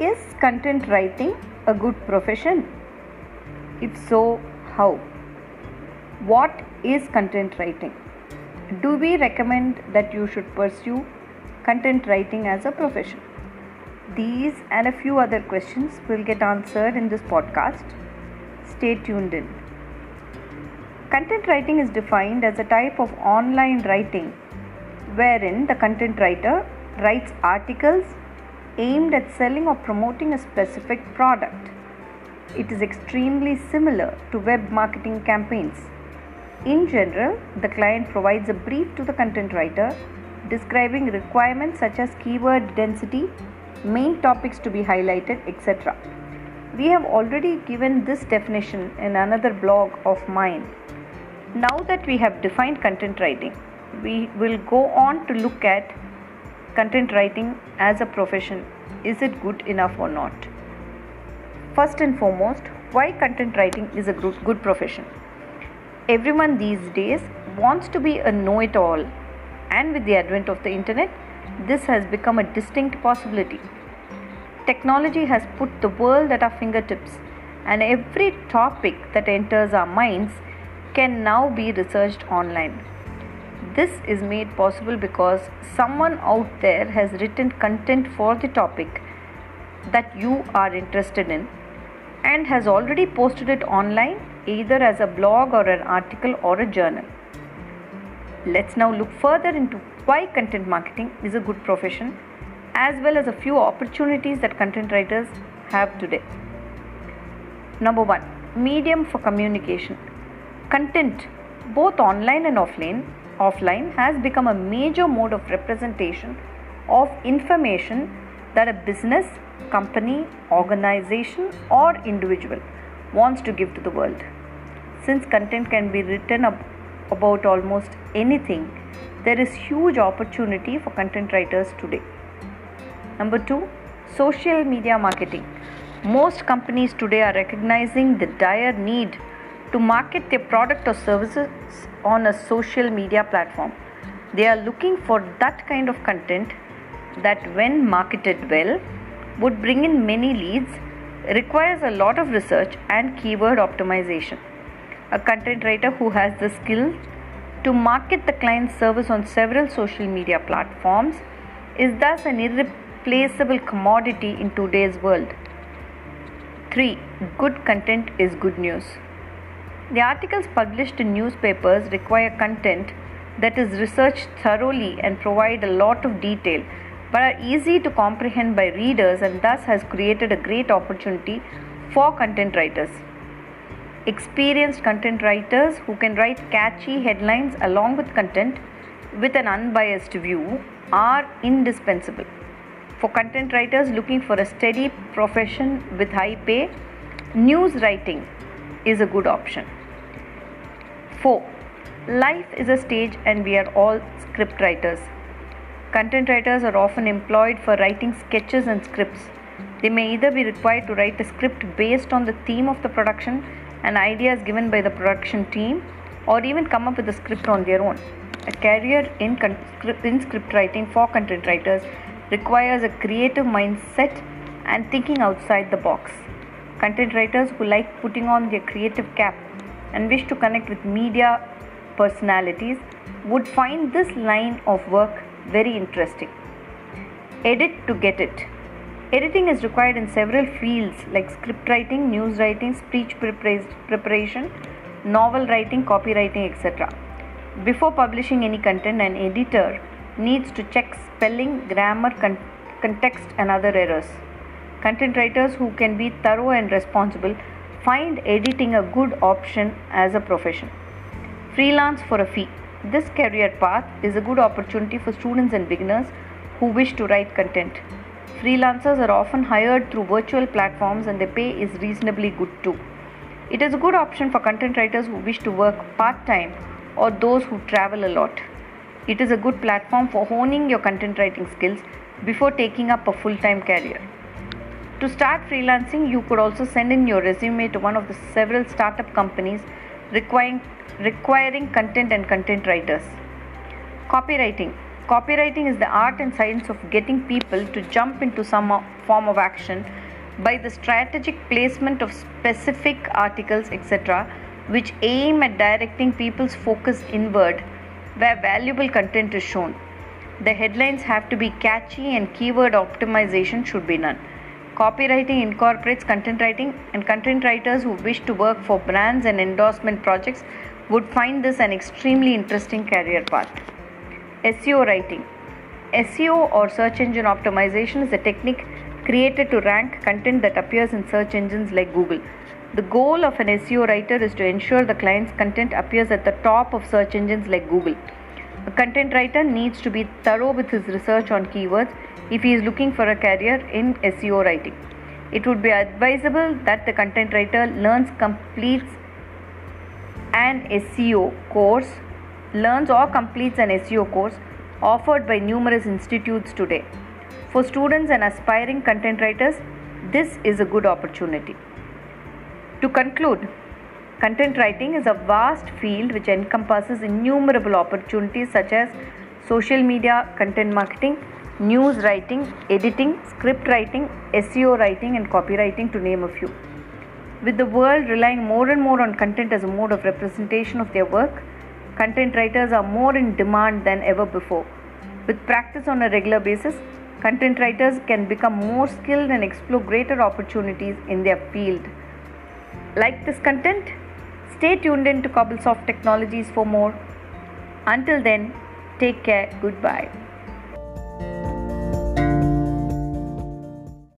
Is content writing a good profession? If so, how? What is content writing? Do we recommend that you should pursue content writing as a profession? These and a few other questions will get answered in this podcast. Stay tuned in. Content writing is defined as a type of online writing wherein the content writer writes articles aimed at selling or promoting a specific product. It is extremely similar to web marketing campaigns. In general, the client provides a brief to the content writer describing requirements such as keyword density, main topics to be highlighted, etc. We have already given this definition in another blog of mine. Now that we have defined content writing, we will go on to look at content writing as a profession is it good enough or not? First and foremost why content writing is a good profession? Everyone these days wants to be a know it all and with the advent of the internet this has become a distinct possibility. Technology has put the world at our fingertips and every topic that enters our minds can now be researched online this is made possible because someone out there has written content for the topic that you are interested in and has already posted it online either as a blog or an article or a journal. Let's now look further into why content marketing is a good profession as well as a few opportunities that content writers have today. Number 1 Medium for communication. Content, both online and offline, offline has become a major mode of representation of information that a business, company, organization, or individual wants to give to the world. Since content can be written ab- about almost anything, there is huge opportunity for content writers today. Number two, social media marketing. Most companies today are recognizing the dire need to market their product or services on a social media platform. They are looking for that kind of content that, when marketed well, would bring in many leads, requires a lot of research and keyword optimization. A content writer who has the skill to market the client's service on several social media platforms is thus an irreplaceable commodity in today's world. 3. Good content is good news. The articles published in newspapers require content that is researched thoroughly and provide a lot of detail but are easy to comprehend by readers and thus has created a great opportunity for content writers. Experienced content writers who can write catchy headlines along with content with an unbiased view are indispensable. For content writers looking for a steady profession with high pay, news writing is a good option. 4. Life is a stage and we are all script writers. Content writers are often employed for writing sketches and scripts. They may either be required to write a script based on the theme of the production and ideas given by the production team or even come up with a script on their own. A career in, con- in script writing for content writers requires a creative mindset and thinking outside the box. Content writers who like putting on their creative cap and wish to connect with media personalities would find this line of work very interesting. Edit to get it. Editing is required in several fields like script writing, news writing, speech preparation, novel writing, copywriting, etc. Before publishing any content, an editor needs to check spelling, grammar, con- context, and other errors. Content writers who can be thorough and responsible find editing a good option as a profession. Freelance for a fee. This career path is a good opportunity for students and beginners who wish to write content. Freelancers are often hired through virtual platforms and the pay is reasonably good too. It is a good option for content writers who wish to work part time or those who travel a lot. It is a good platform for honing your content writing skills before taking up a full time career. To start freelancing, you could also send in your resume to one of the several startup companies requiring, requiring content and content writers. Copywriting. Copywriting is the art and science of getting people to jump into some form of action by the strategic placement of specific articles, etc., which aim at directing people's focus inward where valuable content is shown. The headlines have to be catchy and keyword optimization should be done. Copywriting incorporates content writing, and content writers who wish to work for brands and endorsement projects would find this an extremely interesting career path. SEO writing SEO or search engine optimization is a technique created to rank content that appears in search engines like Google. The goal of an SEO writer is to ensure the client's content appears at the top of search engines like Google. A content writer needs to be thorough with his research on keywords if he is looking for a career in SEO writing. It would be advisable that the content writer learns, completes an SEO course, learns or completes an SEO course offered by numerous institutes today. For students and aspiring content writers, this is a good opportunity. To conclude, content writing is a vast field which encompasses innumerable opportunities such as social media, content marketing, news writing, editing, script writing, SEO writing, and copywriting, to name a few. With the world relying more and more on content as a mode of representation of their work, content writers are more in demand than ever before. With practice on a regular basis, content writers can become more skilled and explore greater opportunities in their field. Like this content? Stay tuned in to Cobblesoft Technologies for more. Until then, take care. Goodbye.